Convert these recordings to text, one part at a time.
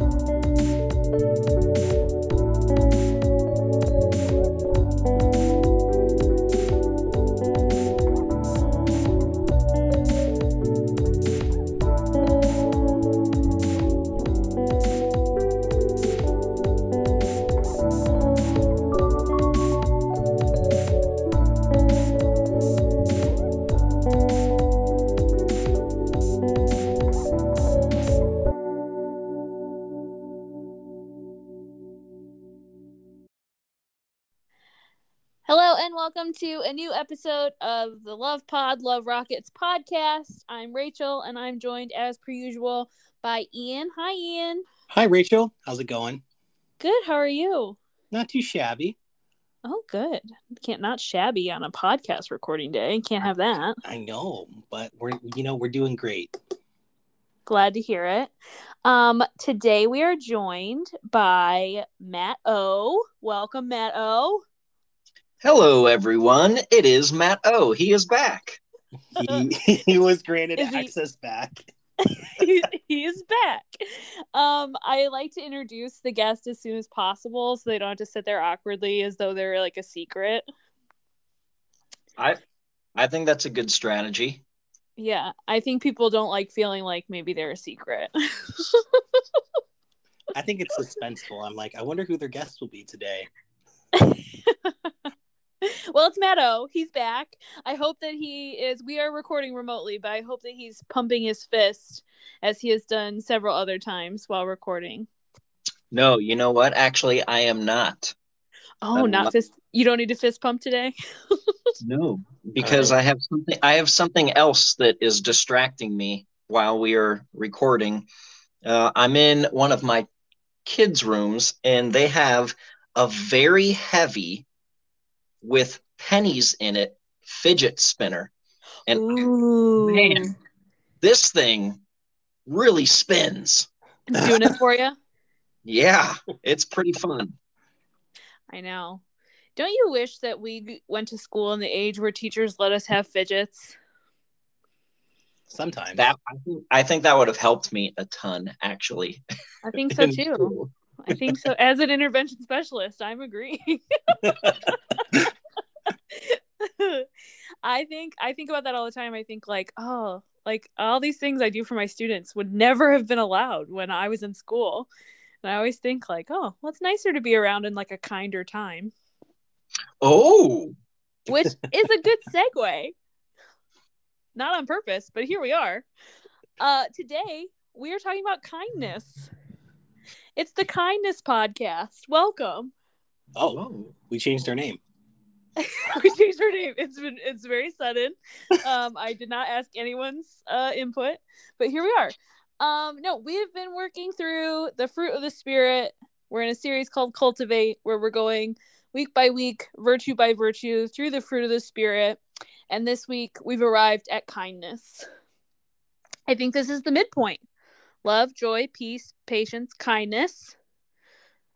Hello and welcome to a new episode of the Love Pod Love Rockets podcast. I'm Rachel and I'm joined as per usual by Ian. Hi Ian. Hi, Rachel. How's it going? Good. How are you? Not too shabby. Oh, good. Can't not shabby on a podcast recording day. Can't have that. I know, but we're you know we're doing great. Glad to hear it. Um, today we are joined by Matt O. Welcome, Matt O. Hello, everyone. It is Matt O. He is back. He, he was granted Is he- access back. he, he is back. Um, I like to introduce the guest as soon as possible so they don't have to sit there awkwardly as though they're like a secret. I I think that's a good strategy. Yeah, I think people don't like feeling like maybe they're a secret. I think it's suspenseful. I'm like, I wonder who their guest will be today. well, it's Matto. He's back. I hope that he is. We are recording remotely, but I hope that he's pumping his fist as he has done several other times while recording. No, you know what? Actually, I am not. Oh, I'm not fist. You don't need to fist pump today. No, because I have something. I have something else that is distracting me while we are recording. Uh, I'm in one of my kids' rooms, and they have a very heavy, with pennies in it, fidget spinner, and Ooh, man. this thing really spins. It's doing it for you. Yeah, it's pretty fun. I know. Don't you wish that we went to school in the age where teachers let us have fidgets? Sometimes. That I think, I think that would have helped me a ton, actually. I think so too. I think so. As an intervention specialist, I'm agreeing. I think I think about that all the time. I think like, oh, like all these things I do for my students would never have been allowed when I was in school. And I always think like, oh, well, it's nicer to be around in like a kinder time, Oh, which is a good segue. Not on purpose, but here we are. Uh, today we are talking about kindness. It's the kindness podcast. Welcome. oh, we changed our name. we changed our name. It's been it's very sudden. Um, I did not ask anyone's uh, input, but here we are. Um, no, we have been working through the fruit of the spirit. We're in a series called Cultivate, where we're going week by week, virtue by virtue, through the fruit of the spirit. And this week we've arrived at kindness. I think this is the midpoint. Love, joy, peace, patience, kindness.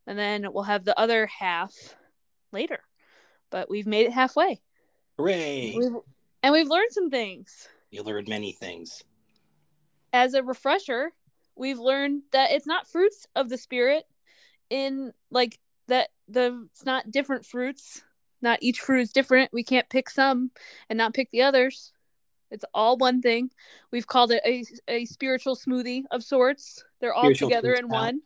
And then we'll have the other half later but we've made it halfway. Hooray! We've, and we've learned some things. You learned many things. As a refresher, we've learned that it's not fruits of the spirit in like that the it's not different fruits. Not each fruit is different. We can't pick some and not pick the others. It's all one thing. We've called it a, a spiritual smoothie of sorts. They're all Spiritual together in salad. one.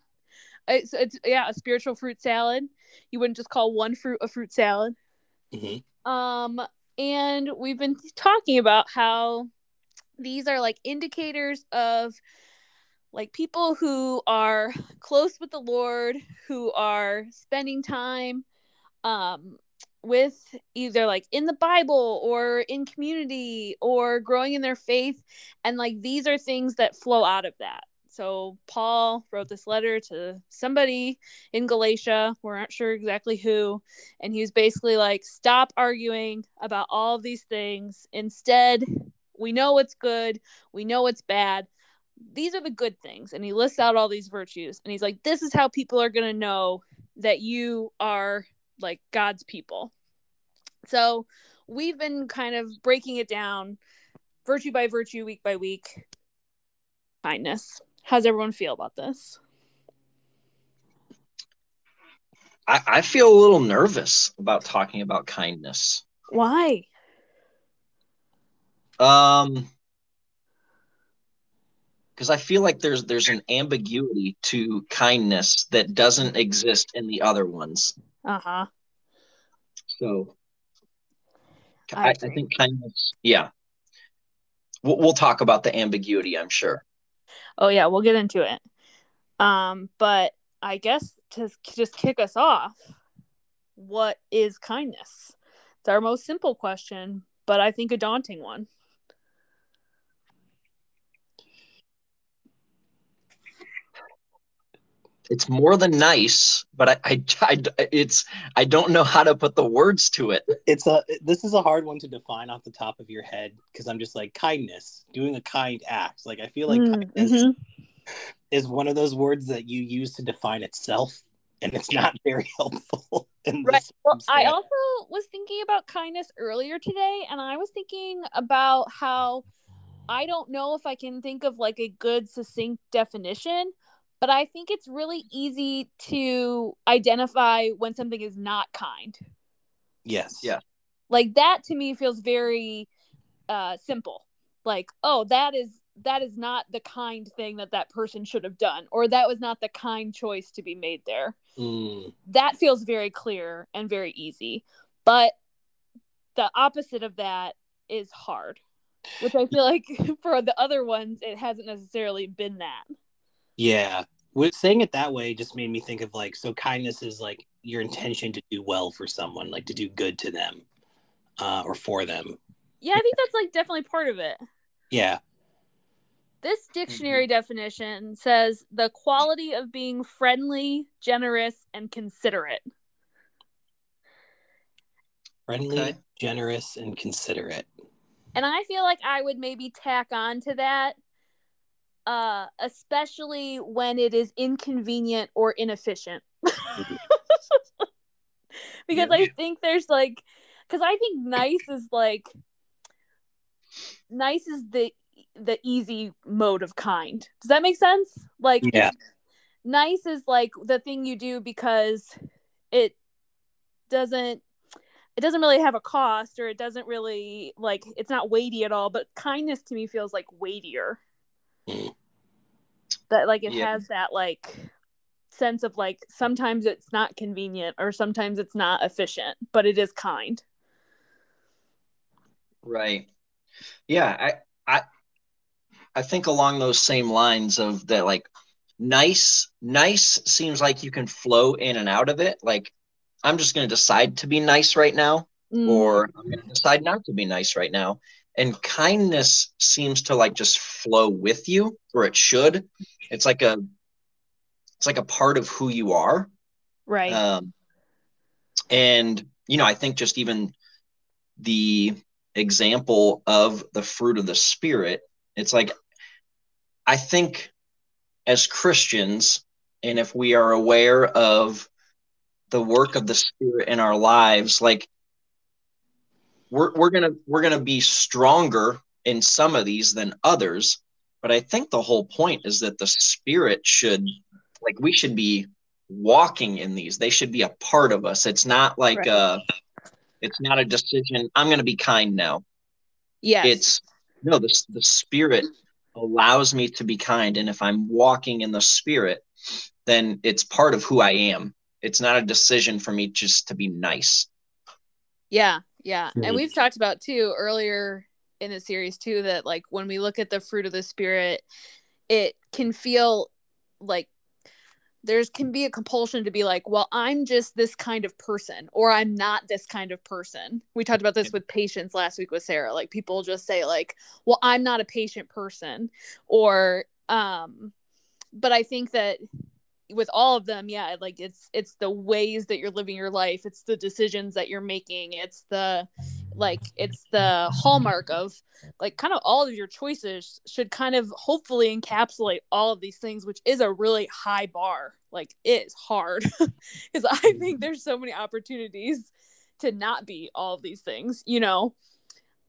It's, it's yeah, a spiritual fruit salad. You wouldn't just call one fruit a fruit salad. Hmm Um, and we've been talking about how these are like indicators of like people who are close with the Lord, who are spending time um with either like in the Bible or in community or growing in their faith and like these are things that flow out of that. So Paul wrote this letter to somebody in Galatia, we're not sure exactly who, and he was basically like stop arguing about all these things. Instead, we know what's good, we know what's bad. These are the good things. And he lists out all these virtues and he's like this is how people are going to know that you are like God's people. So, we've been kind of breaking it down virtue by virtue, week by week. Kindness. How's everyone feel about this? I, I feel a little nervous about talking about kindness. Why? Um, because I feel like there's there's an ambiguity to kindness that doesn't exist in the other ones. Uh huh. So I I, I think kindness, yeah. We'll, we'll talk about the ambiguity, I'm sure. Oh yeah, we'll get into it. Um, but I guess to just kick us off, what is kindness? It's our most simple question, but I think a daunting one. It's more than nice, but I, I, I it's I don't know how to put the words to it. It's a this is a hard one to define off the top of your head because I'm just like kindness, doing a kind act. Like I feel like Mm, kindness mhm. is one of those words that you use to define itself, and it's not very helpful. In Right. this Well, I also was thinking about kindness earlier today, and I was thinking about how I don't know if I can think of like a good, succinct definition, but I think it's really easy to identify when something is not kind. yes, Yeah. Like that to me feels very uh, simple. Like, oh, that is that is not the kind thing that that person should have done, or that was not the kind choice to be made there Mm, that feels very clear and very easy. But the opposite of that is hard, which I feel like for the other ones, it hasn't necessarily been that. Yeah. With saying it that way just made me think of like so kindness is like your intention to do well for someone, like to do good to them, uh, or for them. Yeah, I think that's like definitely part of it. Yeah. This dictionary definition says the quality of being friendly, generous, and considerate. Friendly, Okay. generous, and considerate. And I feel like I would maybe tack on to that, uh, especially when it is inconvenient or inefficient. because Yeah. I think there's like, because I think nice is like, nice is the the easy mode of kind. Does that make sense? Like, Yeah. nice is like the thing you do because it doesn't it doesn't really have a cost or it doesn't really like it's not weighty at all but kindness to me feels like weightier. That like it Yeah. has that like sense of like sometimes it's not convenient or sometimes it's not efficient but it is kind Right. Yeah, I I I think along those same lines of that like nice nice seems like you can flow in and out of it. Like I'm just going to decide to be nice right now Mm, or I'm going to decide not to be nice right now. And kindness seems to like just flow with you or it should. It's like a it's like a part of who you are. right Um, and you know, I think just even the example of the fruit of the spirit, it's like I think as Christians, and if we are aware of the work of the spirit in our lives, like we're we're gonna we're gonna be stronger in some of these than others. But I think the whole point is that the spirit should like we should be walking in these. They should be a part of us. It's not like Right. uh it's not a decision. I'm going to be kind now. yes It's no, the the spirit allows me to be kind, and if I'm walking in the spirit, then it's part of who I am. It's not a decision for me just to be nice. Yeah, yeah. And we've talked about too earlier in the series too that like when we look at the fruit of the spirit, it can feel like there's can be a compulsion to be like, well, I'm just this kind of person or I'm not this kind of person. We talked about this with patience last week with Sarah. Like people just say like, well, I'm not a patient person or um but I think that with all of them yeah like it's it's the ways that you're living your life it's the decisions that you're making it's the like it's the hallmark of like kind of all of your choices should kind of hopefully encapsulate all of these things which is a really high bar like it is hard because i think there's so many opportunities to not be all of these things you know?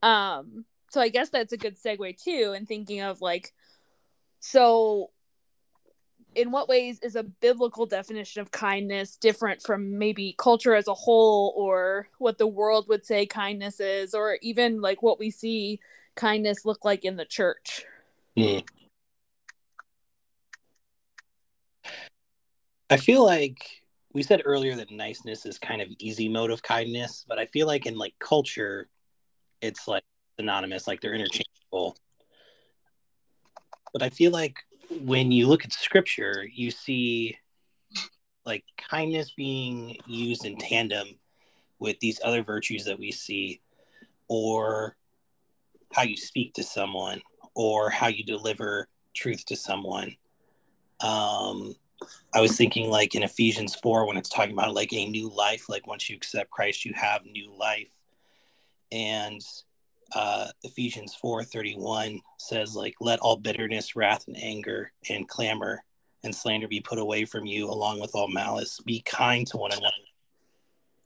Um so i guess that's a good segue too and thinking of like so in what ways is a biblical definition of kindness different from maybe culture as a whole or what the world would say kindness is or even like what we see kindness look like in the church mm. i feel like we said earlier that niceness is kind of easy mode of kindness but i feel like in like culture it's like synonymous like they're interchangeable but i feel like when you look at scripture, you see like kindness being used in tandem with these other virtues that we see, or how you speak to someone, or how you deliver truth to someone. Um, I was thinking like in Ephesians 4 when it's talking about like a new life, like once you accept Christ, you have new life. And uh, Ephesians 4:31 says like let all bitterness, wrath and anger and clamor and slander be put away from you along with all malice. Be kind to one another.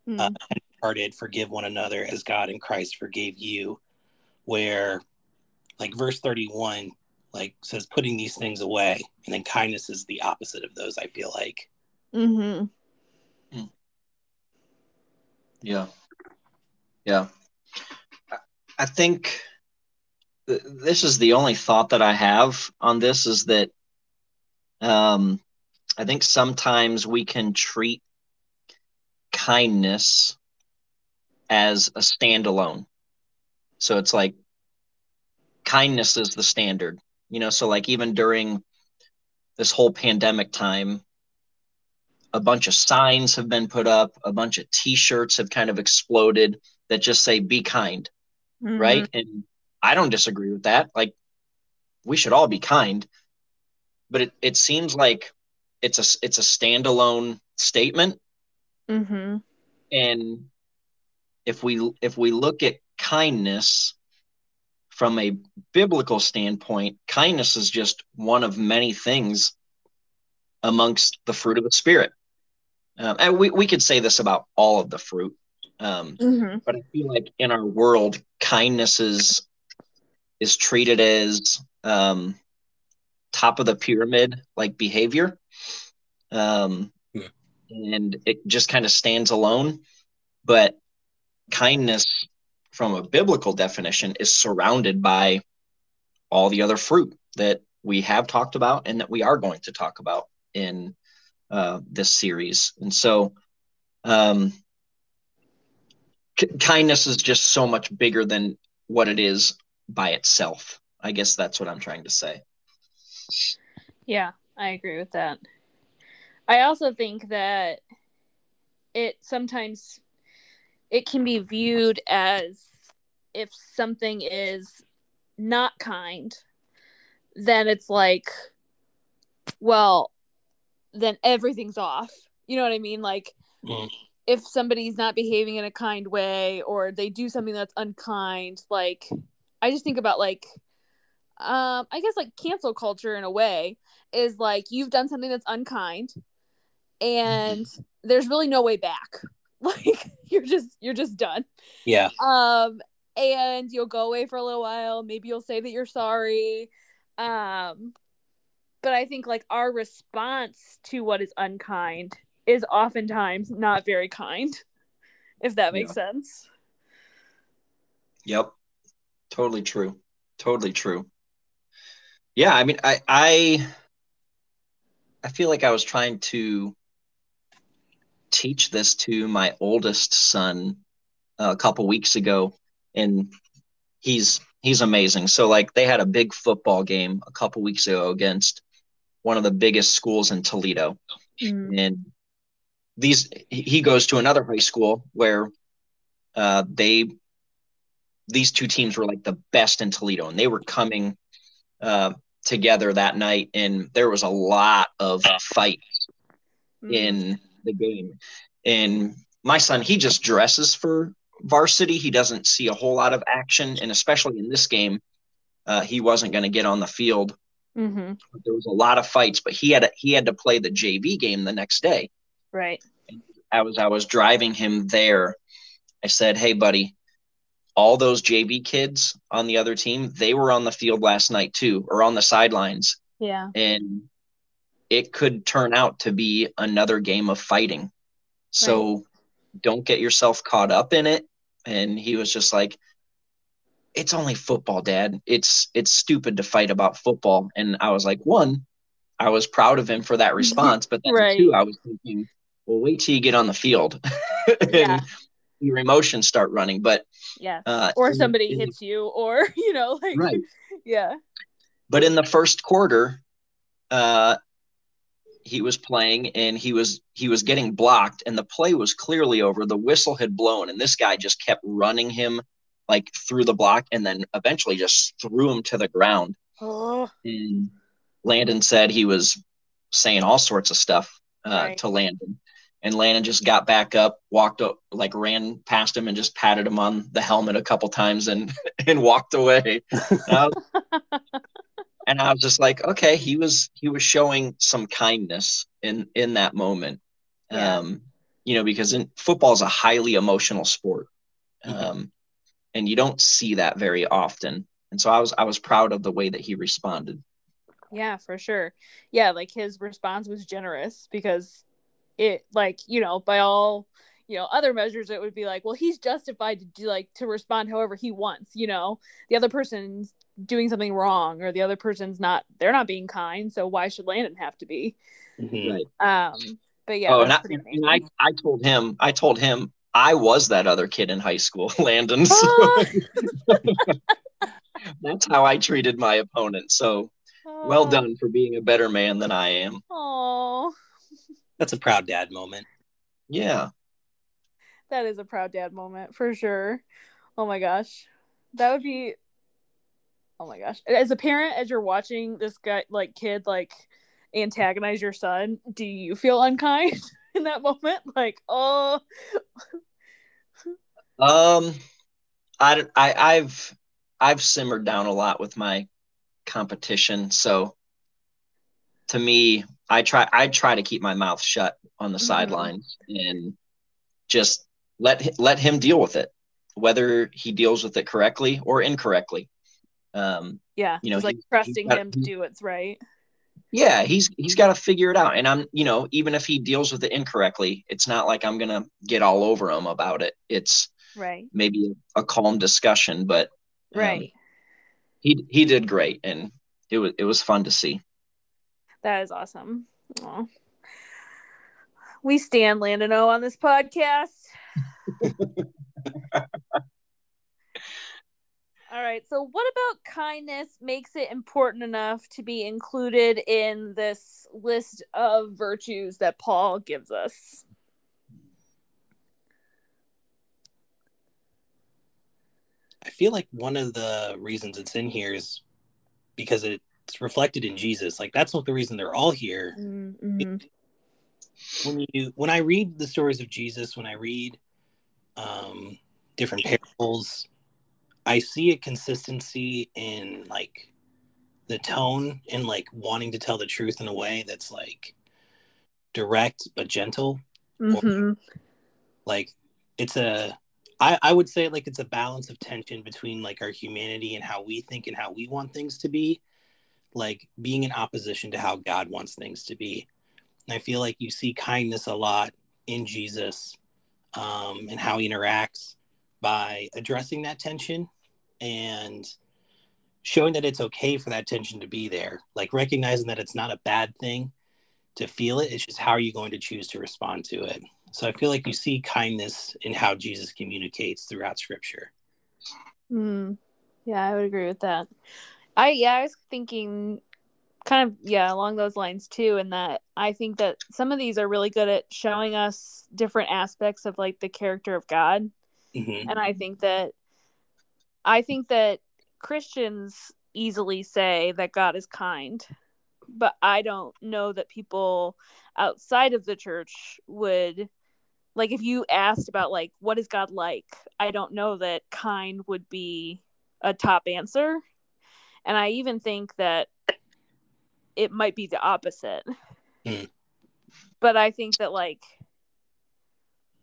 Mm. Uh, and hearted, forgive one another as God in Christ forgave you. Where like verse 31 like says putting these things away and then kindness is the opposite of those, I feel like. Mhm. Yeah. Yeah. I think th- this is the only thought that I have on this is that um, I think sometimes we can treat kindness as a standalone. So it's like kindness is the standard, you know. So, like, even during this whole pandemic time, a bunch of signs have been put up, a bunch of t shirts have kind of exploded that just say, be kind mm-hmm. right? And I don't disagree with that. Like, we should all be kind, but it, it seems like it's a it's a standalone statement. Mm-hmm. And if we if we look at kindness from a biblical standpoint, kindness is just one of many things amongst the fruit of the spirit. Um, and we, we could say this about all of the fruit. Um, mm-hmm. But I feel like in our world, kindness is is treated as um, top of the pyramid like behavior, um, yeah. and it just kind of stands alone. But kindness, from a biblical definition, is surrounded by all the other fruit that we have talked about and that we are going to talk about in uh, this series. And so, um, kindness is just so much bigger than what it is by itself. I guess that's what I'm trying to say. Yeah, I agree with that. I also think that it sometimes it can be viewed as if something is not kind, then it's like, well, then everything's off. You know what I mean? Like, mm if somebody's not behaving in a kind way or they do something that's unkind like i just think about like um i guess like cancel culture in a way is like you've done something that's unkind and there's really no way back. Like you're just you're just done. Yeah. Um and you'll go away for a little while. Maybe you'll say that you're sorry. Um but i think like our response to what is unkind is oftentimes not very kind, if that makes yeah. sense. Yep. Totally true. Totally true. Yeah, I mean I I I feel like I was trying to teach this to my oldest son a couple weeks ago and he's he's amazing. So like they had a big football game a couple weeks ago against one of the biggest schools in Toledo. Mm. And these he goes to another high school where uh, they these two teams were like the best in Toledo, and they were coming uh, together that night, and there was a lot of fights mm-hmm. in the game. And my son, he just dresses for varsity. He doesn't see a whole lot of action, and especially in this game, uh, he wasn't going to get on the field. Mm-hmm. There was a lot of fights, but he had a, he had to play the JV game the next day. Right. As I was driving him there, I said, "Hey, buddy, all those JV kids on the other team, they were on the field last night too, or on the sidelines. Yeah. And it could turn out to be another game of fighting. So right. don't get yourself caught up in it. And he was just like, it's only football, dad. It's it's stupid to fight about football. And I was like, one, I was proud of him for that response, but then right. two, I was thinking, well, wait till you get on the field and yeah. your emotions start running. But yeah, uh, or somebody in, hits you, or you know, like right, yeah. But in the first quarter, uh, he was playing and he was he was getting blocked, and the play was clearly over. The whistle had blown, and this guy just kept running him like through the block, and then eventually just threw him to the ground. Oh. And Landon said he was saying all sorts of stuff uh, right. to Landon and Landon just got back up, walked up, like ran past him and just patted him on the helmet a couple times and and walked away. And I, was, and I was just like, okay, he was he was showing some kindness in in that moment. Yeah. Um, you know, because in football is a highly emotional sport. Mm-hmm. Um, and you don't see that very often. And so I was I was proud of the way that he responded. Yeah, for sure. Yeah, like his response was generous because it like you know by all you know other measures it would be like well he's justified to do like to respond however he wants you know? The other person's doing something wrong or the other person's not they're not being kind so why should landon have to be? Mm-hmm. um but yeah oh and, I, and I, I told him i told him i was that other kid in high school landon so that's how i treated my opponent so well done for being a better man than i am. Oh that's a proud dad moment. Yeah. That is a proud dad moment for sure. Oh my gosh. That would be Oh my gosh. As a parent as you're watching this guy like kid like antagonize your son, do you feel unkind in that moment? Like, oh Um I, I I've I've simmered down a lot with my competition, so to me, I try I try to keep my mouth shut on the mm-hmm. sidelines and just let let him deal with it, whether he deals with it correctly or incorrectly. Um, yeah, you know, like he, trusting got, him to do what's right. Yeah, he's he's got to figure it out, and I'm you know even if he deals with it incorrectly, it's not like I'm gonna get all over him about it. It's right maybe a calm discussion, but um, right. He he did great, and it was it was fun to see. That is awesome. Aww. We stand Landon O on this podcast. All right. So, what about kindness makes it important enough to be included in this list of virtues that Paul gives us? I feel like one of the reasons it's in here is because it it's reflected in Jesus. Like that's not the reason they're all here. Mm-hmm. When you when I read the stories of Jesus, when I read um, different parables, I see a consistency in like the tone and like wanting to tell the truth in a way that's like direct but gentle. Mm-hmm. Or, like it's a I, I would say like it's a balance of tension between like our humanity and how we think and how we want things to be like being in opposition to how God wants things to be. And I feel like you see kindness a lot in Jesus um, and how he interacts by addressing that tension and showing that it's okay for that tension to be there, like recognizing that it's not a bad thing to feel it. It's just how are you going to choose to respond to it. So I feel like you see kindness in how Jesus communicates throughout Scripture. Mm, yeah, I would agree with that. I yeah, I was thinking kind of yeah along those lines too and that i think that some of these are really good at showing us different aspects of like the character of god mm-hmm. and i think that i think that christians easily say that god is kind but i don't know that people outside of the church would like if you asked about like what is god like i don't know that kind would be a top answer and I even think that it might be the opposite. Mm. But I think that like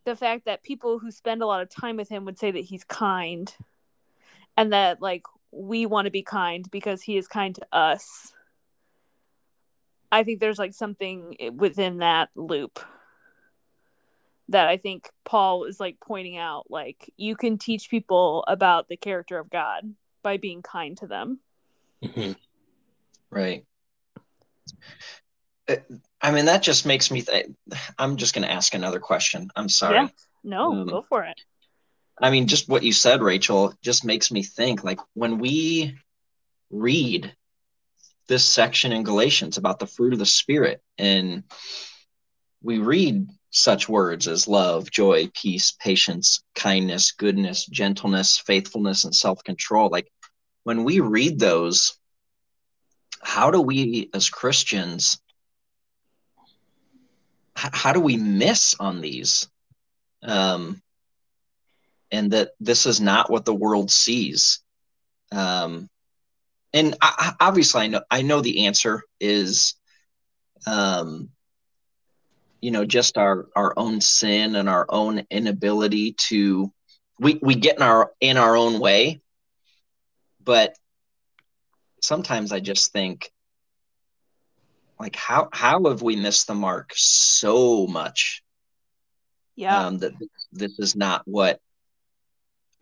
the fact that people who spend a lot of time with him would say that he's kind and that like we want to be kind because he is kind to us I think there's like something within that loop that I think Paul is like pointing out like you can teach people about the character of God by being kind to them. Mm-hmm. Right. Uh, I mean that just makes me think I'm just going to ask another question. I'm sorry. Yeah. No, um, go for it. I mean just what you said Rachel just makes me think like when we read this section in Galatians about the fruit of the spirit and we read such words as love, joy, peace, patience, kindness, goodness, gentleness, faithfulness, and self control. Like when we read those, how do we as Christians, how do we miss on these? Um, and that this is not what the world sees. Um, and I, obviously, I know I know the answer is um, you know just our our own sin and our own inability to we we get in our in our own way but sometimes i just think like how how have we missed the mark so much? Yeah. Um, that this is not what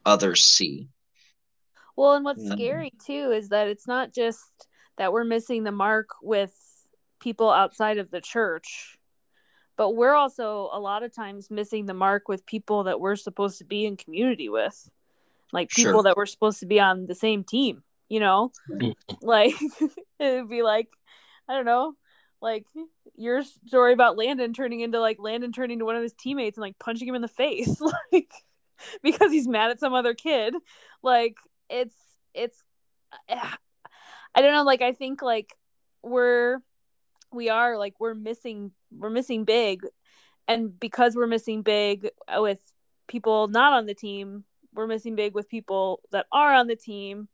others see. Well and what's um, scary too is that it's not just that we're missing the mark with people outside of the church but we're also a lot of times missing the mark with people that we're supposed to be in community with like people sure. that we're supposed to be on the same team you know? Mm-hmm. Like it'd be like i don't know like your story about landon turning into like landon turning to one of his teammates and like punching him in the face like because he's mad at some other kid. Like it's it's uh, i don't know like i think like we're we are like we're missing we're missing big. And because we're missing big with people not on the team we're missing big with people that are on the team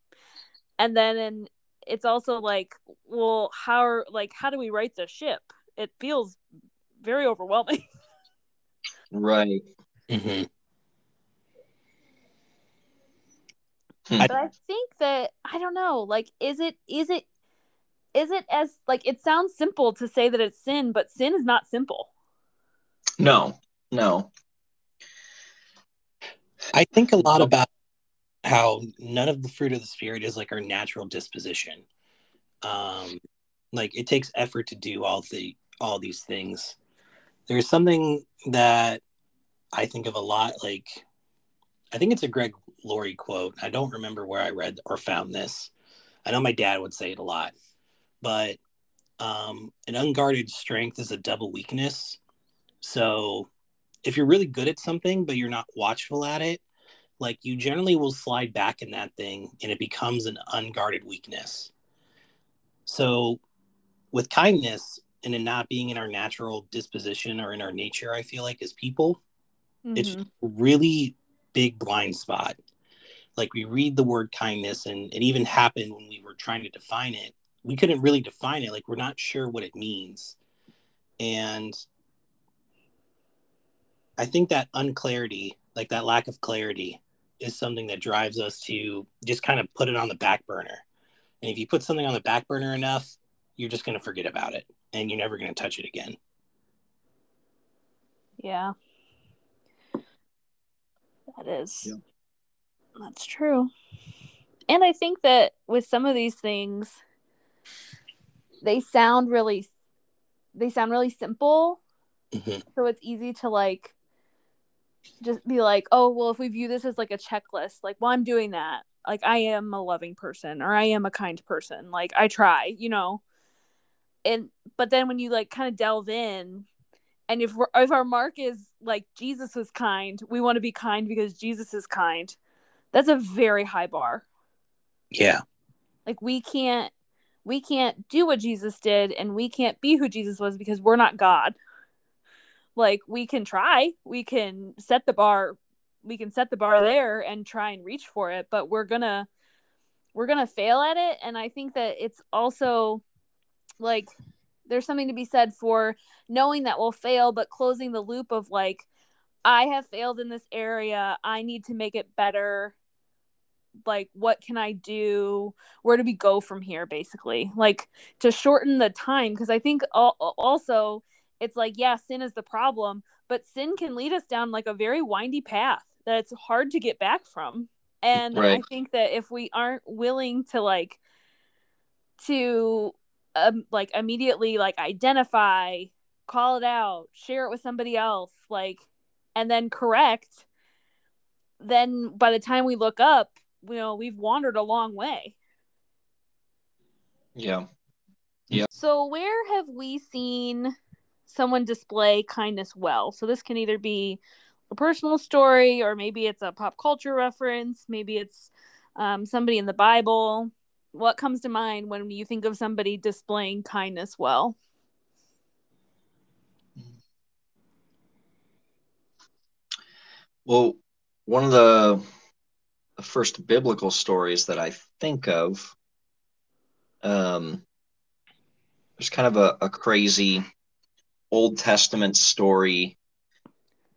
and then and it's also like well how are, like how do we right the ship it feels very overwhelming right mm-hmm. but i think that i don't know like is it is it is it as like it sounds simple to say that it's sin, but sin is not simple. No, no. I think a lot about how none of the fruit of the spirit is like our natural disposition. Um, like it takes effort to do all the all these things. There's something that I think of a lot. Like I think it's a Greg Laurie quote. I don't remember where I read or found this. I know my dad would say it a lot but um, an unguarded strength is a double weakness. So if you're really good at something, but you're not watchful at it, like you generally will slide back in that thing and it becomes an unguarded weakness. So with kindness and in not being in our natural disposition or in our nature, I feel like as people, mm-hmm. it's a really big blind spot. Like we read the word kindness and it even happened when we were trying to define it we couldn't really define it like we're not sure what it means and i think that unclarity like that lack of clarity is something that drives us to just kind of put it on the back burner. And if you put something on the back burner enough you're just going to forget about it and you're never going to touch it again. Yeah. That is. Yeah. that's true. And i think that with some of these things they sound really they sound really simple. Mm-hmm. so it's easy to like just be like oh well if we view this as like a checklist like well i'm doing that. Like i am a loving person or i am a kind person. Like i try you know? And but then when you like kind of delve in and if we're, if our mark is like jesus was kind we want to be kind because jesus is kind that's a very high bar. Yeah. Like we can't we can't do what Jesus did and we can't be who Jesus was because we're not God. Like we can try, we can set the bar, we can set the bar there and try and reach for it, but we're to we're to fail at it. And I think that it's also like there's something to be said for knowing that we'll fail but closing the loop of like I have failed in this area, I need to make it better. Like what can i do? Where do we go from here basically? Like to shorten the time because i think also it's like yeah sin is the problem but sin can lead us down like a very windy path that it's hard to get back from. And right. i think that if we aren't willing to like to um, like immediately like identify call it out share it with somebody else like and then correct then by the time we look up you know we've wandered a long way. Yeah. Yeah. So where have we seen someone display kindness well so this can either be a personal story or maybe it's a pop culture reference maybe it's um, somebody in the bible what comes to mind when you think of somebody displaying kindness well well one of the the first biblical stories that I think of. Um, there's kind of a, a crazy Old Testament story.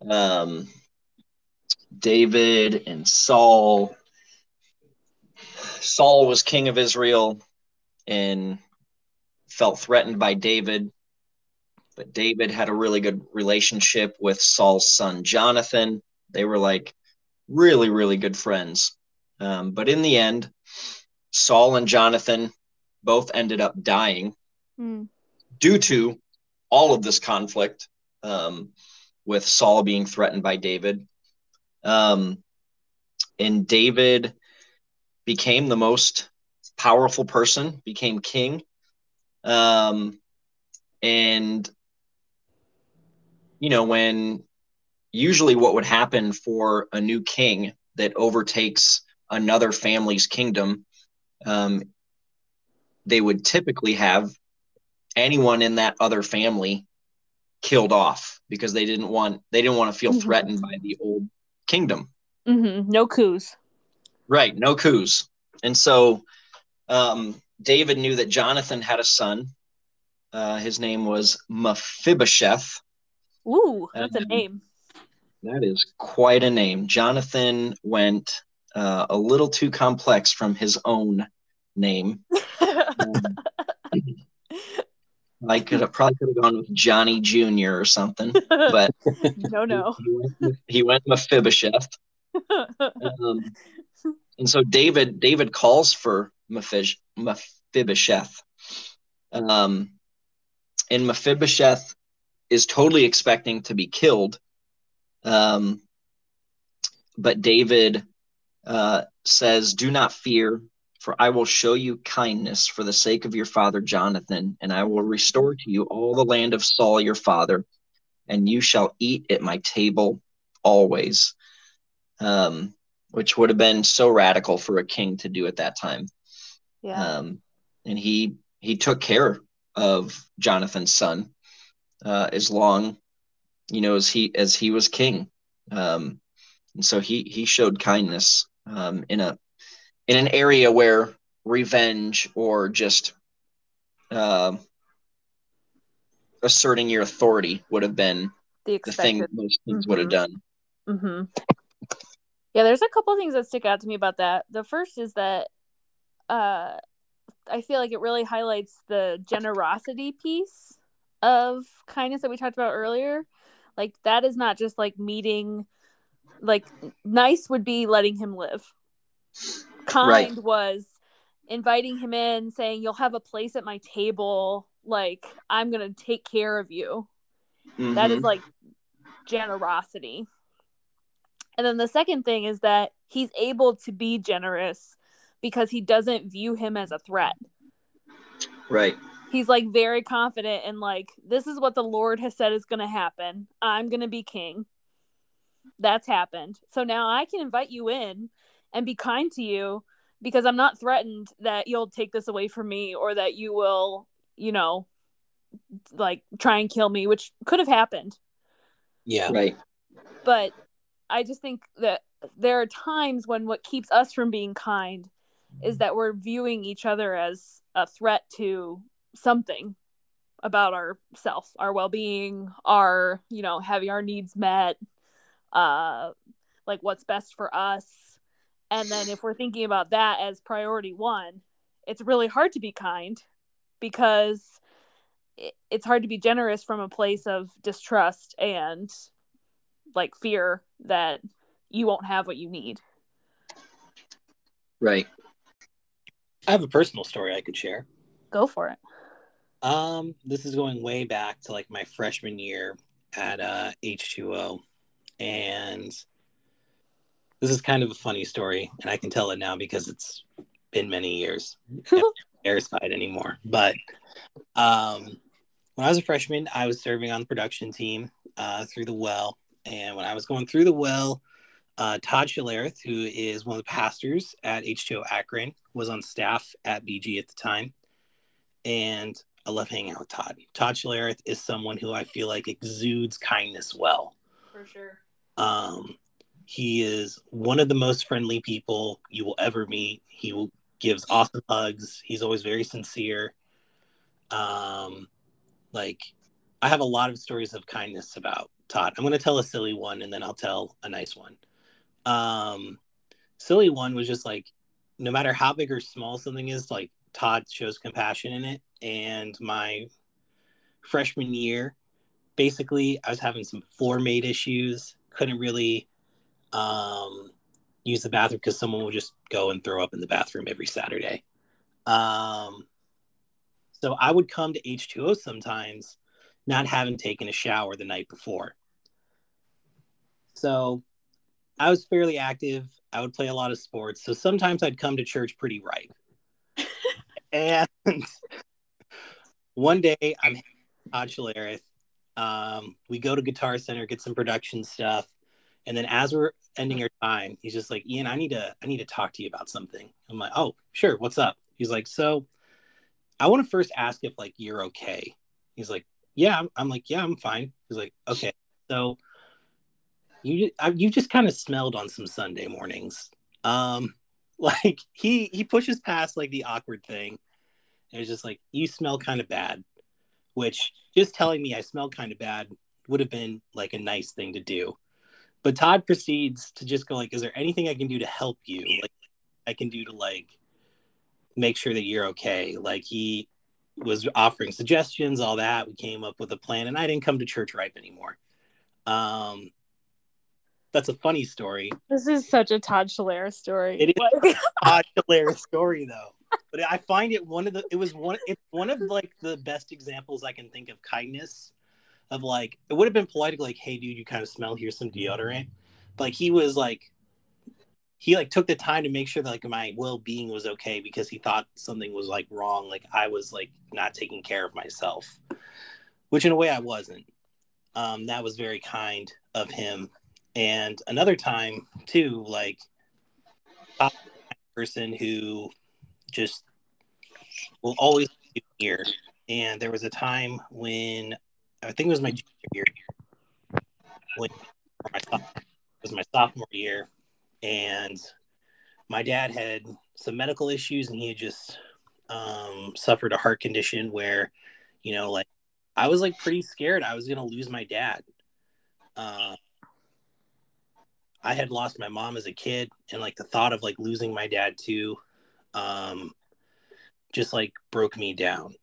Um, David and Saul. Saul was king of Israel and felt threatened by David. But David had a really good relationship with Saul's son Jonathan. They were like really, really good friends. Um, but in the end, Saul and Jonathan both ended up dying mm. due to all of this conflict um, with Saul being threatened by David. Um, and David became the most powerful person, became king. Um, and, you know, when usually what would happen for a new king that overtakes another family's kingdom, um, they would typically have anyone in that other family killed off because they didn't want they didn't want to feel mm-hmm. threatened by the old kingdom. Mm-hmm. No coups. Right, no coups. And so um, David knew that Jonathan had a son. Uh, his name was Mephibosheth. Ooh, that's a name. That is quite a name. Jonathan went uh, a little too complex from his own name. um, I could have probably could have gone with Johnny Jr. or something, but no, no, he, went, he went Mephibosheth. Um, and so David David calls for Mephibosheth. Um, and Mephibosheth is totally expecting to be killed um, but David uh, says, Do not fear, for I will show you kindness for the sake of your father Jonathan, and I will restore to you all the land of Saul your father, and you shall eat at my table always. Um, which would have been so radical for a king to do at that time. Yeah. Um, and he he took care of Jonathan's son uh, as long you know, as he as he was king. Um, and so he he showed kindness um, in a in an area where revenge or just uh, asserting your authority would have been the, the thing most things mm-hmm. would have done. Mm-hmm. Yeah, there's a couple things that stick out to me about that. The first is that uh, I feel like it really highlights the generosity piece of kindness that we talked about earlier. Like that is not just like meeting like nice would be letting him live. Kind right. was inviting him in, saying you'll have a place at my table, like I'm going to take care of you. Mm-hmm. That is mm-hmm. like generosity. And then the second thing is that he's able to be generous because he doesn't view him as a threat. Right he's like very confident and like this is what the lord has said is going to happen i'm going to be king that's happened so now i can invite you in and be kind to you because i'm not threatened that you'll take this away from me or that you will you know like try and kill me which could have happened. Yeah. Right. But i just think that there are times when what keeps us from being kind is that we're viewing each other as a threat to something about our self, our well-being, our, you know, having our needs met, uh like what's best for us. And then if we're thinking about that as priority one, it's really hard to be kind because it's hard to be generous from a place of distrust and like fear that you won't have what you need. Right. I have a personal story I could share. Go for it. Um, this is going way back to like my freshman year at uh, H2O. And this is kind of a funny story, and I can tell it now because it's been many years. Airside anymore. But um, when I was a freshman, I was serving on the production team uh, through the well. And when I was going through the well, uh, Todd Schillereth, who is one of the pastors at H2O Akron, was on staff at BG at the time. And I love hanging out with Todd. Todd Schillereth is someone who I feel like exudes kindness well. For sure. Um, he is one of the most friendly people you will ever meet. He will gives awesome hugs. He's always very sincere. Um, like I have a lot of stories of kindness about Todd. I'm going to tell a silly one and then I'll tell a nice one. Um, silly one was just like, no matter how big or small something is, like Todd shows compassion in it. And my freshman year, basically, I was having some floor mate issues. Couldn't really um, use the bathroom because someone would just go and throw up in the bathroom every Saturday. Um, so I would come to H2O sometimes, not having taken a shower the night before. So I was fairly active. I would play a lot of sports. So sometimes I'd come to church pretty ripe. and one day I'm Todd. Um, we go to Guitar Center, get some production stuff. And then as we're ending our time, he's just like, Ian, I need to I need to talk to you about something. I'm like, oh, sure, what's up? He's like, so I want to first ask if like you're okay. He's like, yeah. I'm, I'm like, yeah, I'm fine. He's like, okay. So you you just kind of smelled on some Sunday mornings. Um, like he he pushes past like the awkward thing. And it's just like you smell kind of bad, which just telling me I smell kind of bad would have been like a nice thing to do. But Todd proceeds to just go like, "Is there anything I can do to help you? Like, I can do to like make sure that you're okay." Like he was offering suggestions, all that. We came up with a plan, and I didn't come to church ripe anymore. Um, that's a funny story. This is such a Todd Schiller story. It is a Todd Schiller story, though. But I find it one of the. It was one. It's one of like the best examples I can think of kindness of like it would have been polite like, hey dude, you kind of smell, here's some deodorant. But like he was like he like took the time to make sure that like my well-being was okay because he thought something was like wrong like i was like not taking care of myself which in a way i wasn't. Um that was very kind of him. And another time too like a person who just will always be here. And there was a time when I think it was my junior year when my it was my sophomore year, and my dad had some medical issues, and he had just um, suffered a heart condition where, you know, like I was like pretty scared I was gonna lose my dad. Uh, I had lost my mom as a kid, and like the thought of like losing my dad too, um, just like broke me down.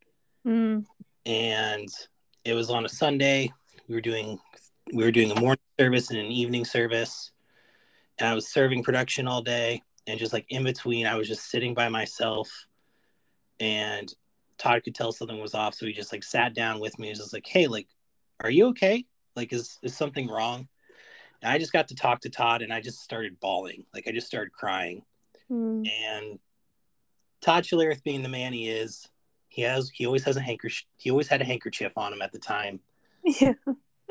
Mm. And it was on a Sunday. We were doing we were doing a morning service and an evening service, and I was serving production all day. And just like in between, I was just sitting by myself, and Todd could tell something was off, so he just like sat down with me. He was just like, "Hey, like, are you okay? Like, is is something wrong?" And I just got to talk to Todd, and I just started bawling. Like, I just started crying. Mm. And Todd Schillereth, being the man he is, he has he always has a handkerchief. He always had a handkerchief on him at the time. Yeah,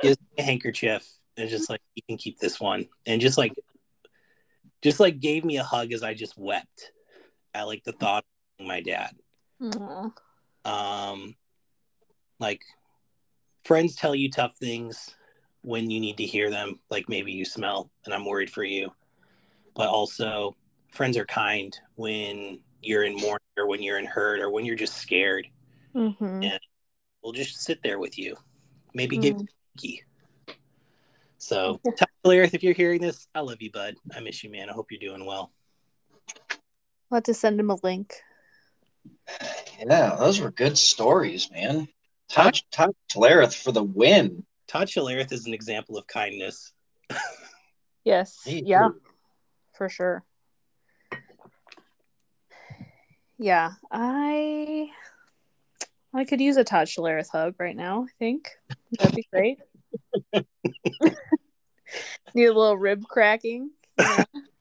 he has a handkerchief and just like you can keep this one, and just like just like gave me a hug as I just wept at like the thought of my dad. Aww. Um, like friends tell you tough things when you need to hear them. Like maybe you smell, and I'm worried for you. But also, friends are kind when you're in mourning or when you're in hurt or when you're just scared. Mm-hmm. And we'll just sit there with you. Maybe mm. give you a key. So, Tyler, if you're hearing this, I love you, bud. I miss you, man. I hope you're doing well. I'll have to send him a link. Yeah, those were good stories, man. Todd Todd Schlereth for the win. Todd Schlereth is an example of kindness. Yes. Me yeah. too. For sure. Yeah, I I could use a Todd hug right now. I think that'd be great. Need a little rib cracking. know?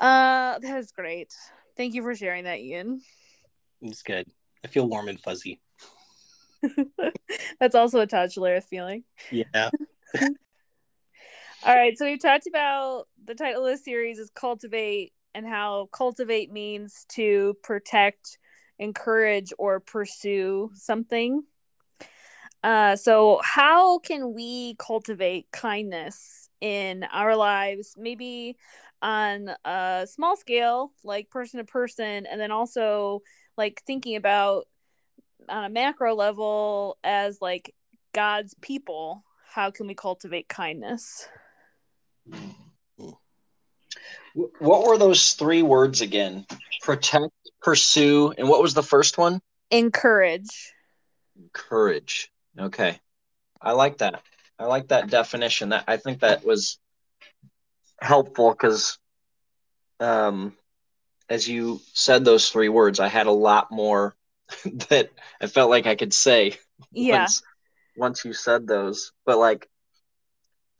uh, that is great. Thank you for sharing that, Ian. It's good. I feel warm and fuzzy. That's also a Todd feeling. Yeah. All right, so we've talked about the title of the series is cultivate and how cultivate means to protect, encourage, or pursue something. Uh, so how can we cultivate kindness in our lives? Maybe on a small scale, like person to person, and then also like thinking about on a macro level as like God's people. How can we cultivate kindness? Wh- What were those three words again? Protect, pursue, and what was the first one? Encourage. Courage. Okay. I like that. I like that definition. That I think that was helpful because um as you said those three words, I had a lot more that I felt like I could say Yeah. once once you said those. But like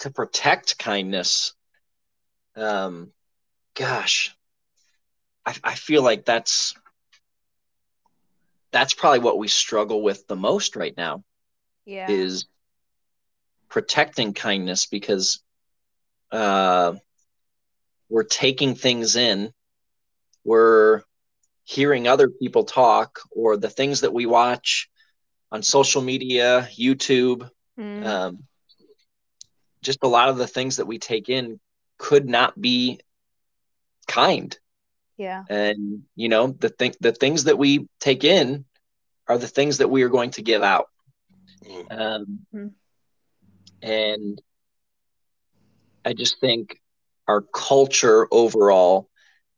to protect kindness, um, gosh, I, I feel like that's that's probably what we struggle with the most right now Yeah. is protecting kindness because uh, we're taking things in, we're hearing other people talk, or the things that we watch on social media, YouTube, Mm. um, just a lot of the things that we take in could not be kind yeah. and you know the thing the things that we take in are the things that we are going to give out Mm. um, Mm. and i just think our culture overall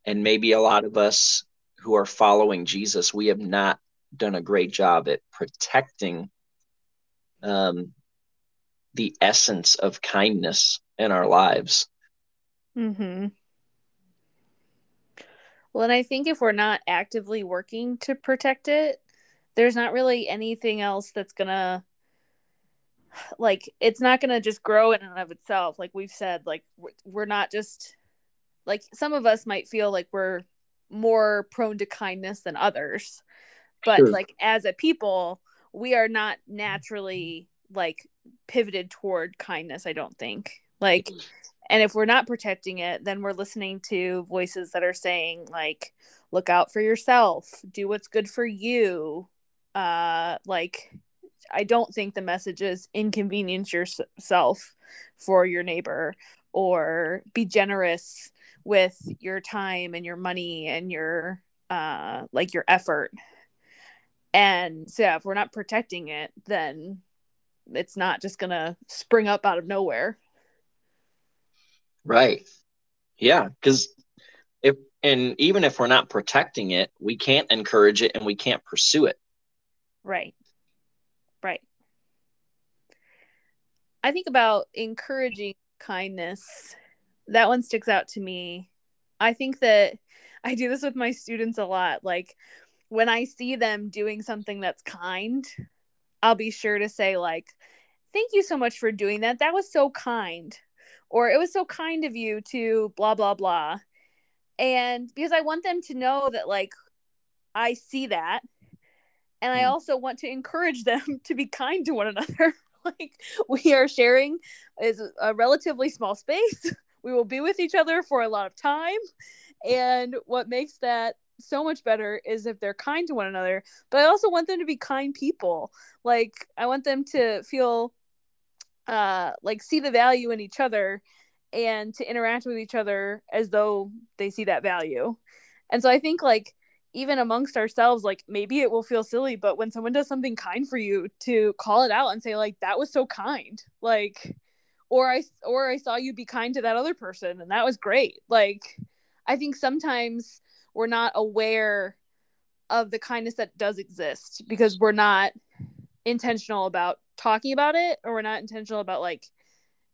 and maybe a lot of us who are following jesus we have not done a great job at protecting um, the essence of kindness in our lives Mm-hmm. Well, and I think if we're not actively working to protect it, there's not really anything else that's gonna like it's not gonna just grow in and of itself. Like we've said, like we're, not just like some of us might feel like we're more prone to kindness than others, but Sure. like as a people, we are not naturally like pivoted toward kindness. I don't think like and if we're not protecting it then we're listening to voices that are saying like look out for yourself. Do what's good for you. Uh like i don't think the message is inconvenience yourself for your neighbor or be generous with your time and your money and your uh like your effort. And so yeah if we're not protecting it then it's not just gonna spring up out of nowhere Right. Yeah, because if and even if we're not protecting it, we can't encourage it and we can't pursue it. Right. Right. I think about encouraging kindness. That one sticks out to me. I think that I do this with my students a lot. Like when I see them doing something that's kind, I'll be sure to say like, "Thank you so much for doing that. That was so kind." Or it was so kind of you to blah blah blah. And because I want them to know that like I see that and I Mm. also want to encourage them to be kind to one another. like we are sharing is a relatively small space. We will be with each other for a lot of time. And what makes that so much better is if they're kind to one another. But I also want them to be kind people. Like I want them to feel uh like see the value in each other and to interact with each other as though they see that value. And so I think like even amongst ourselves like maybe it will feel silly but when someone does something kind for you to call it out and say like that was so kind like or i or i saw you be kind to that other person and that was great like I think sometimes we're not aware of the kindness that does exist because we're not intentional about talking about it or we're not intentional about like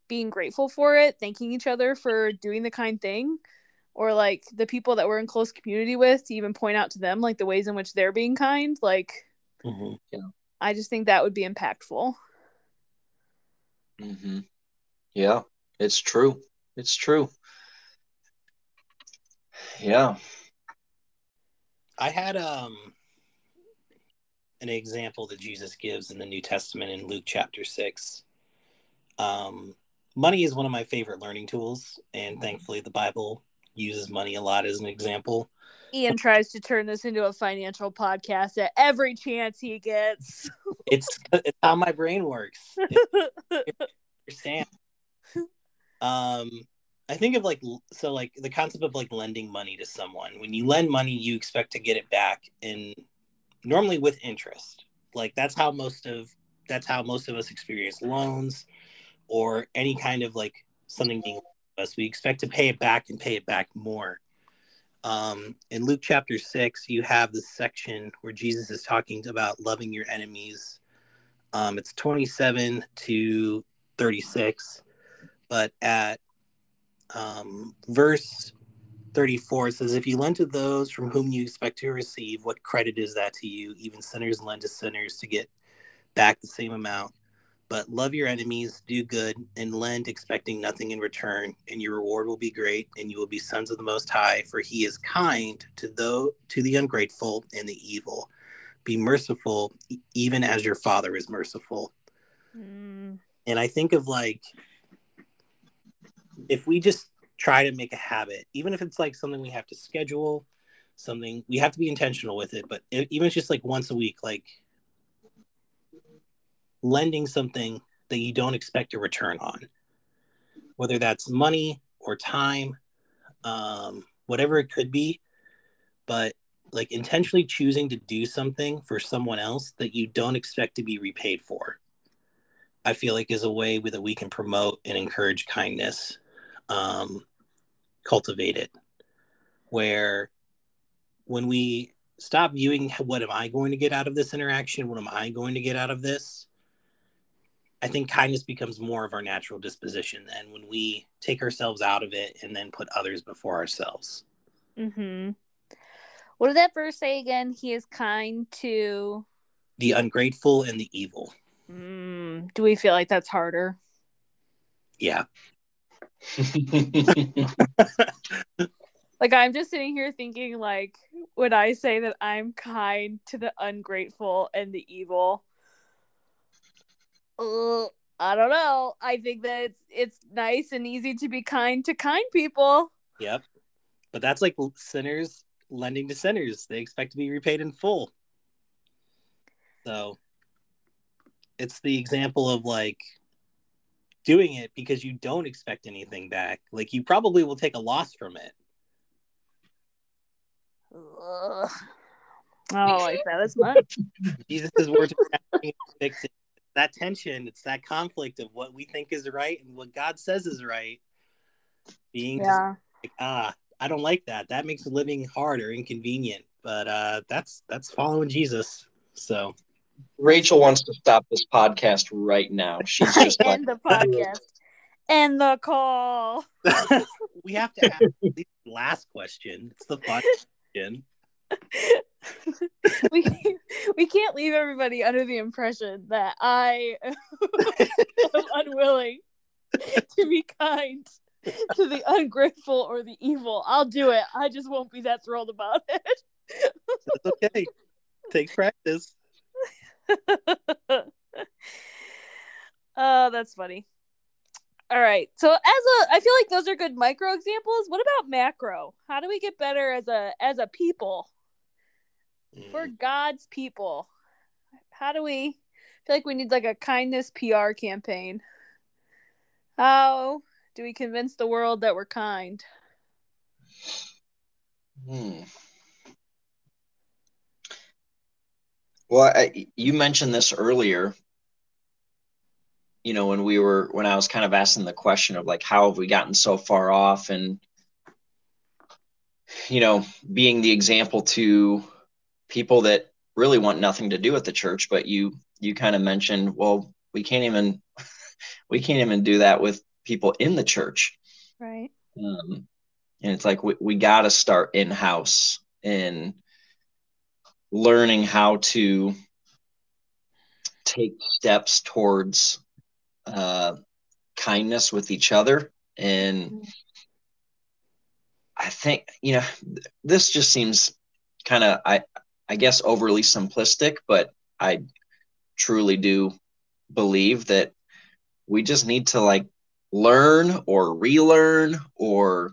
being grateful for it, thanking each other for doing the kind thing or like the people that we're in close community with to even point out to them like the ways in which they're being kind like mm-hmm. yeah. i just think that would be impactful mm-hmm. yeah it's true it's true yeah i had um an example that jesus gives in the new testament in luke chapter 6 um money is one of my favorite learning tools and thankfully the bible uses money a lot as an example. Ian tries to turn this into a financial podcast at every chance he gets. it's, it's how my brain works. understand. Um, I think of like so like the concept of like lending money to someone. When you lend money, you expect to get it back, and normally with interest. Like that's how most of that's how most of us experience loans or any kind of like something being us. We expect to pay it back and pay it back more. Um, in Luke chapter 6, you have the section where Jesus is talking about loving your enemies. Um, it's 27 to 36. But at um, verse 34, says, If you lend to those from whom you expect to receive, what credit is that to you? Even sinners lend to sinners to get back the same amount. But love your enemies, do good, and lend, expecting nothing in return, and your reward will be great, and you will be sons of the Most High, for He is kind to those to the ungrateful and the evil. Be merciful, even as your Father is merciful. Mm. And I think of like if we just try to make a habit, even if it's like something we have to schedule, something we have to be intentional with it, but even if it's just like once a week, like lending something that you don't expect a return on, whether that's money or time, um, whatever it could be. But like intentionally choosing to do something for someone else that you don't expect to be repaid for, I feel like is a way that we can promote and encourage kindness, um, cultivate it. Where when we stop viewing what am I going to get out of this interaction, what am I going to get out of this, I think kindness becomes more of our natural disposition than when we take ourselves out of it and then put others before ourselves. Mm-hmm. What did that verse say again? He is kind to the ungrateful and the evil. Mm, do we feel like that's harder? Yeah. Like I'm just sitting here thinking like would I say that I'm kind to the ungrateful and the evil? uh, I don't know. I think that it's it's nice and easy to be kind to kind people. Yep. But that's like sinners lending to sinners. They expect to be repaid in full. So it's the example of like doing it because you don't expect anything back. Like you probably will take a loss from it. Ugh. Oh, like that as much. Jesus' words that tension, it's that conflict of what we think is right and what God says is right. Being yeah. like, ah, I don't like that. That makes living hard or inconvenient. But uh, that's that's following Jesus. So Rachel wants to stop this podcast right now. She's just end the podcast. End the call. we have to ask the last question. It's the fun question. we we can't leave everybody under the impression that I am unwilling to be kind to the ungrateful or the evil. I'll do it. I just won't be that thrilled about it. That's okay. Takes practice. Oh, that's funny. All right. So as a I feel like those are good micro examples. What about macro? How do we get better as a as a people? for mm. God's people. How do we feel like we need like a kindness PR campaign? How do we convince the world that we're kind? Hmm. Well, I, you mentioned this earlier. You know, when we were when I was kind of asking the question of like, how have we gotten so far off? And you know, being the example to people that really want nothing to do with the church, but you you kind of mentioned, well, we can't even we can't even do that with people in the church. Right. Um, and it's like we, we got to start in house and learning how to take steps towards uh, kindness with each other. And i think you know this just seems kind of i i guess overly simplistic but i truly do believe that we just need to like learn or relearn or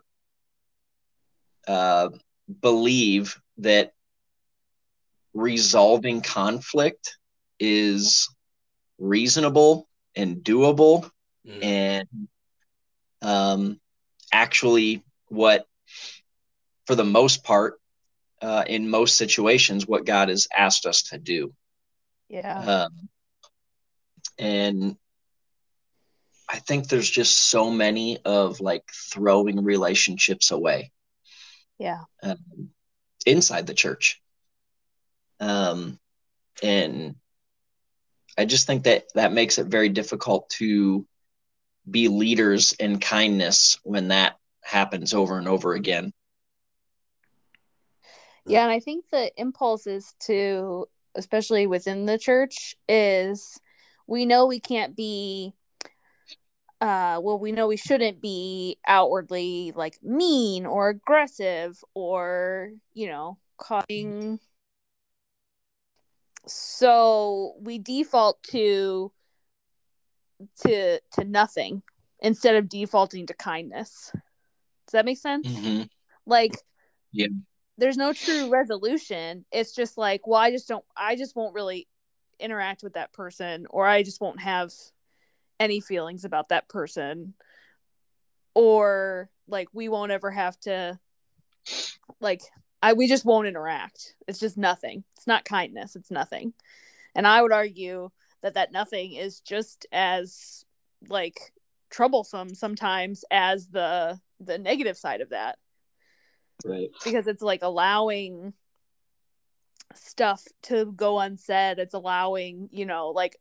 uh, believe that resolving conflict is reasonable and doable mm. and um, actually what for the most part uh, in most situations what god has asked us to do. Yeah. Um, and i think there's just so many of like throwing relationships away yeah. um, inside the church um, and I just think that that makes it very difficult to be leaders in kindness when that happens over and over again. Yeah, and I think the impulse is to, especially within the church, is we know we can't be uh well we know we shouldn't be outwardly like mean or aggressive or you know causing so we default to to to nothing instead of defaulting to kindness. Does that make sense? Mm-hmm. like yeah. there's no true resolution. It's just like well i just don't i just won't really interact with that person or i just won't have any feelings about that person. Or like we won't ever have to like I we just won't interact. It's just nothing. It's not kindness. It's nothing. And I would argue that that nothing is just as like troublesome sometimes as the the negative side of that. Right. Because it's like allowing stuff to go unsaid. It's allowing, you know, like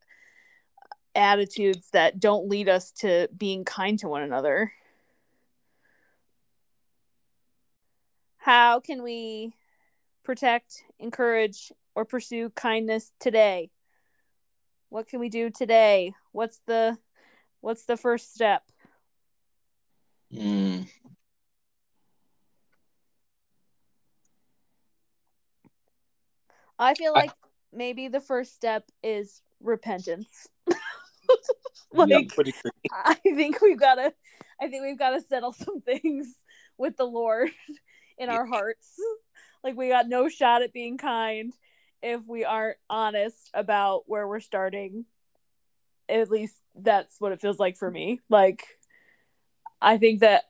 attitudes that don't lead us to being kind to one another. How can we protect, encourage, or pursue kindness today? What can we do today? What's the what's the first step? Mm. I feel like I, maybe the first step is repentance. like yeah, I think we've got to I think we've got to settle some things with the Lord in our hearts. like we got no shot at being kind if we aren't honest about where we're starting. At least that's what it feels like for me. Like I think that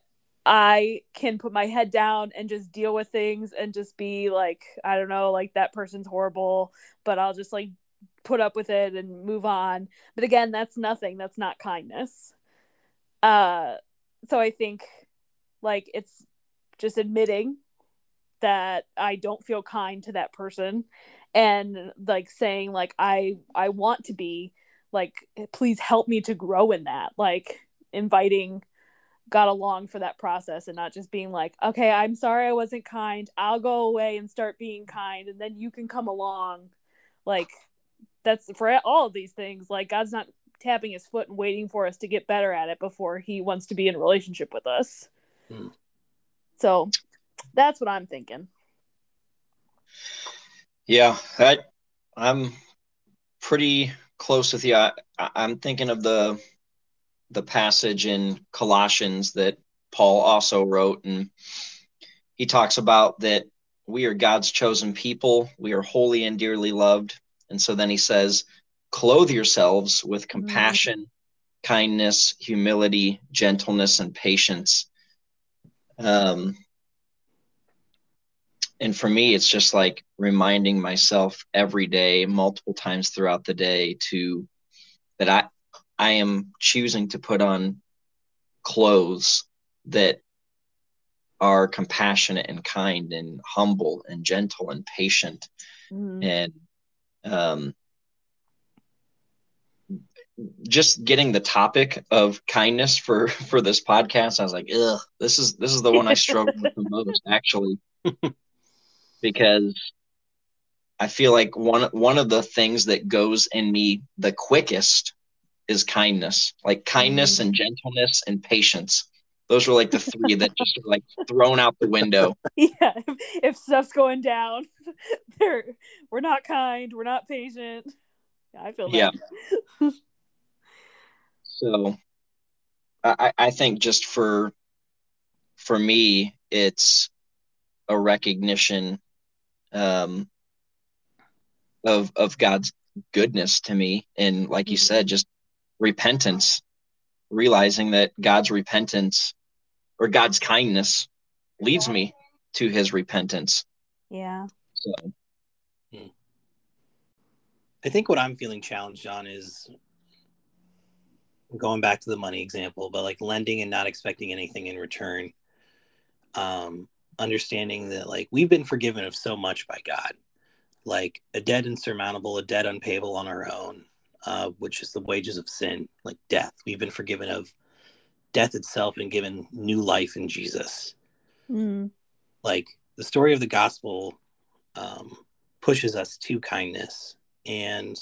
I can put my head down and just deal with things and just be like, I don't know, like that person's horrible, but I'll just like put up with it and move on. But again, that's nothing. That's not kindness. Uh so I think like it's just admitting that I don't feel kind to that person and like saying like I I want to be like please help me to grow in that like inviting God along for that process and not just being like okay I'm sorry I wasn't kind I'll go away and start being kind and then you can come along like that's for all of these things like God's not tapping his foot and waiting for us to get better at it before he wants to be in relationship with us. Hmm. So that's what I'm thinking. Yeah, I, I'm pretty close with you. I, I'm thinking of the the passage in Colossians that Paul also wrote, and he talks about that we are God's chosen people, we are holy and dearly loved. And so then he says, clothe yourselves with mm-hmm. compassion, mm-hmm. kindness, humility, gentleness, and patience. Um, and for me it's just like reminding myself every day multiple times throughout the day to that i i am choosing to put on clothes that are compassionate and kind and humble and gentle and patient Mhm. and um, just getting the topic of kindness for for this podcast i was like ugh this is this is the one i struggle with the most actually because i feel like one one of the things that goes in me the quickest is kindness like kindness mm-hmm. and gentleness and patience those were like the three that just are like thrown out the window Yeah, if, if stuff's going down, they're we're not kind, we're not patient. Yeah, I feel that. Yeah. So I, I think just for for me, it's a recognition um, of of God's goodness to me, and like you said, just repentance, realizing that God's repentance or God's kindness leads me to His repentance. Yeah. So I think what I'm feeling challenged on is going back to the money example, but like lending and not expecting anything in return. Um, understanding that like we've been forgiven of so much by God, like a debt insurmountable, a debt unpayable on our own, uh, which is the wages of sin, like death. We've been forgiven of death itself and given new life in Jesus. Mm. Like the story of the gospel um, pushes us to kindness, and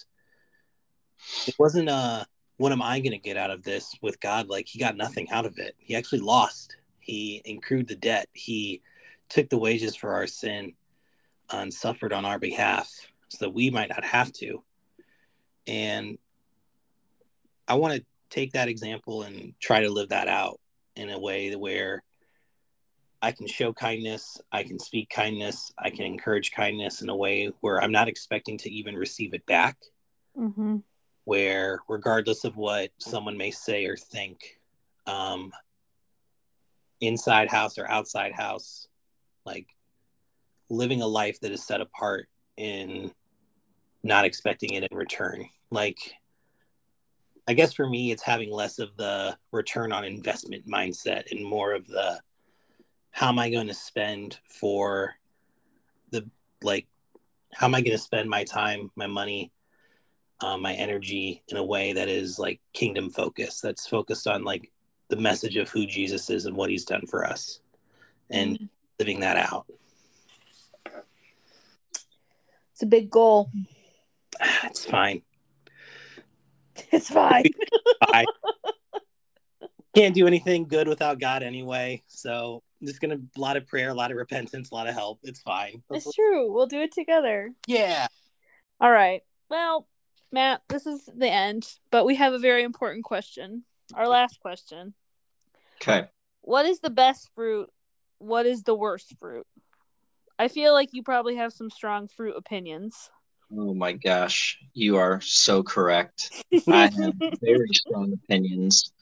it wasn't a what am I going to get out of this with God? Like he got nothing out of it. He actually lost. He incurred the debt. He took the wages for our sin and suffered on our behalf so that we might not have to. And I want to take that example and try to live that out in a way where I can show kindness, I can speak kindness, I can encourage kindness in a way where I'm not expecting to even receive it back hmm where regardless of what someone may say or think um inside house or outside house like living a life that is set apart in not expecting it in return. Like i guess for me it's having less of the return on investment mindset and more of the how am i going to spend for the like how am i going to spend my time my money uh, my energy in a way that is like kingdom focused that's focused on like the message of who jesus is and what he's done for us and living that out It's a big goal. it's fine It's fine. i can't do anything good without god anyway so I'm just gonna a lot of prayer a lot of repentance a lot of help it's fine it's true. We'll do it together. yeah All right. Well, Matt, this is the end, but we have a very important question. Our last question. okay. What is the best fruit? What is the worst fruit? I feel like you probably have some strong fruit opinions. Oh my gosh, you are so correct. I have very strong opinions.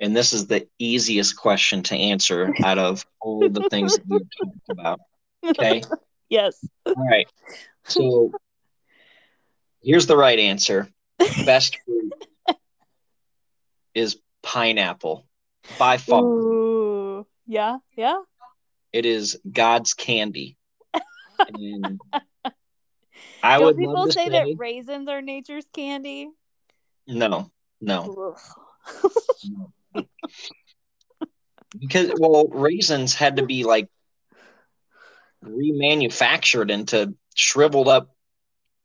And this is the easiest question to answer out of all the things that we've talked about. Okay. yes. All right. So here's the right answer. Best fruit is pineapple by far. Ooh. Yeah. Yeah. It is God's candy. And I Don't would people say say, that raisins are nature's candy? no, no. Because well raisins had to be like remanufactured into shriveled up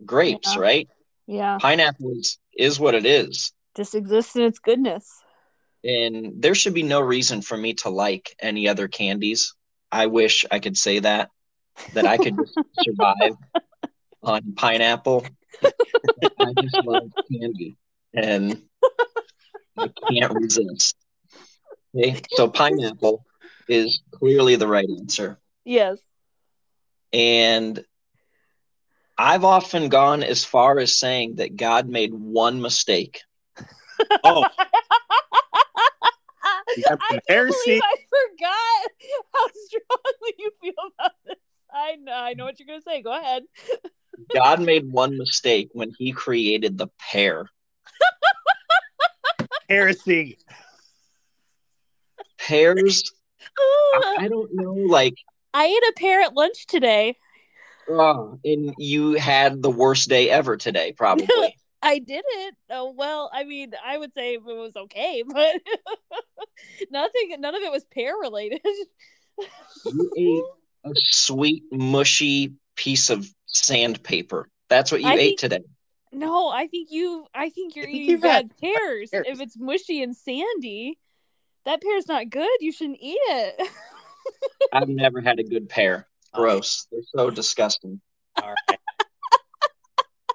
grapes Yeah. right Yeah. pineapple is, is what it is Just exists in its goodness. and there should be no reason for me to like any other candies i wish i could say that that i could just survive on pineapple i just love candy and i can't resist okay so pineapple is clearly the right answer Yes. And I've often gone as far as saying that God made one mistake. oh I can't heresy. believe I forgot how strongly you feel about this. I know, I know what you're gonna say. Go ahead. God made one mistake when he created the pear. heresy Pears I, I don't know, like I ate a pear at lunch today. Oh, and you had the worst day ever today, probably. I didn't. Oh well, I mean, I would say it was okay, but nothing. None of it was pear related. you ate a sweet, mushy piece of sandpaper. That's what you I ate think- today. No, I think you. I think you're I think eating had bad pears. pears. If it's mushy and sandy, that pear's not good. You shouldn't eat it. I've never had a good pear. Gross. They're so disgusting. All right.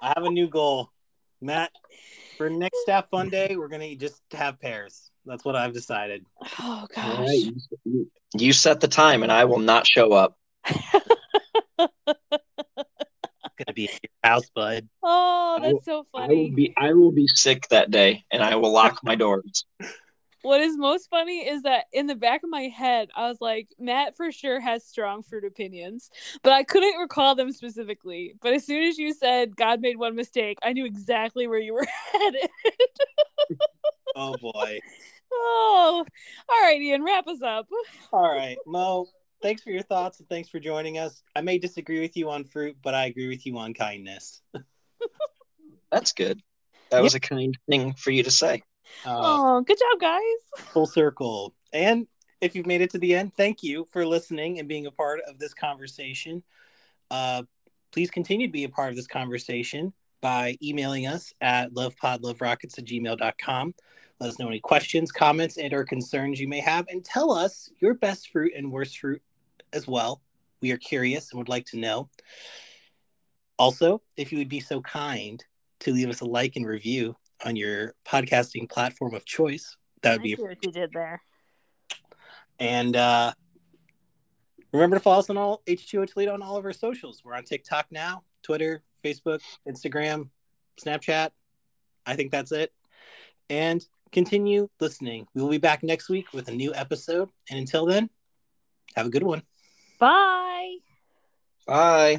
I have a new goal, Matt. For next staff fun day, we're gonna just have pears. That's what I've decided. oh gosh. right, you- You set the time, and I will not show up. It's gonna be at your house, bud. Oh, I will- that's so I will be I will be sick that day, and I will lock my doors. What is most funny is that in the back of my head, I was like, Matt for sure has strong fruit opinions, but I couldn't recall them specifically. But as soon as you said God made one mistake, I knew exactly where you were headed. Oh boy. oh, all right, Ian, wrap us up. All right, Mo. Thanks for your thoughts and thanks for joining us. I may disagree with you on fruit, but I agree with you on kindness. That's good. That was a kind thing for you to say. Uh, Oh, good job, guys. full circle. And if you've made it to the end, thank you for listening and being a part of this conversation. Uh, please continue to be a part of this conversation by emailing us at lovepodloverockets at gmail.com. Let us know any questions, comments, and or concerns you may have, and tell us your best fruit and worst fruit as well. We are curious and would like to know. Also, if you would be so kind to leave us a like and review on your podcasting platform of choice, that would I be see what you did there. and uh, remember to follow us on all H2O Toledo on all of our socials. We're on TikTok now, Twitter, Facebook, Instagram, Snapchat. I think that's it. And continue listening. We will be back next week with a new episode. And until then, have a good one. Bye. Bye.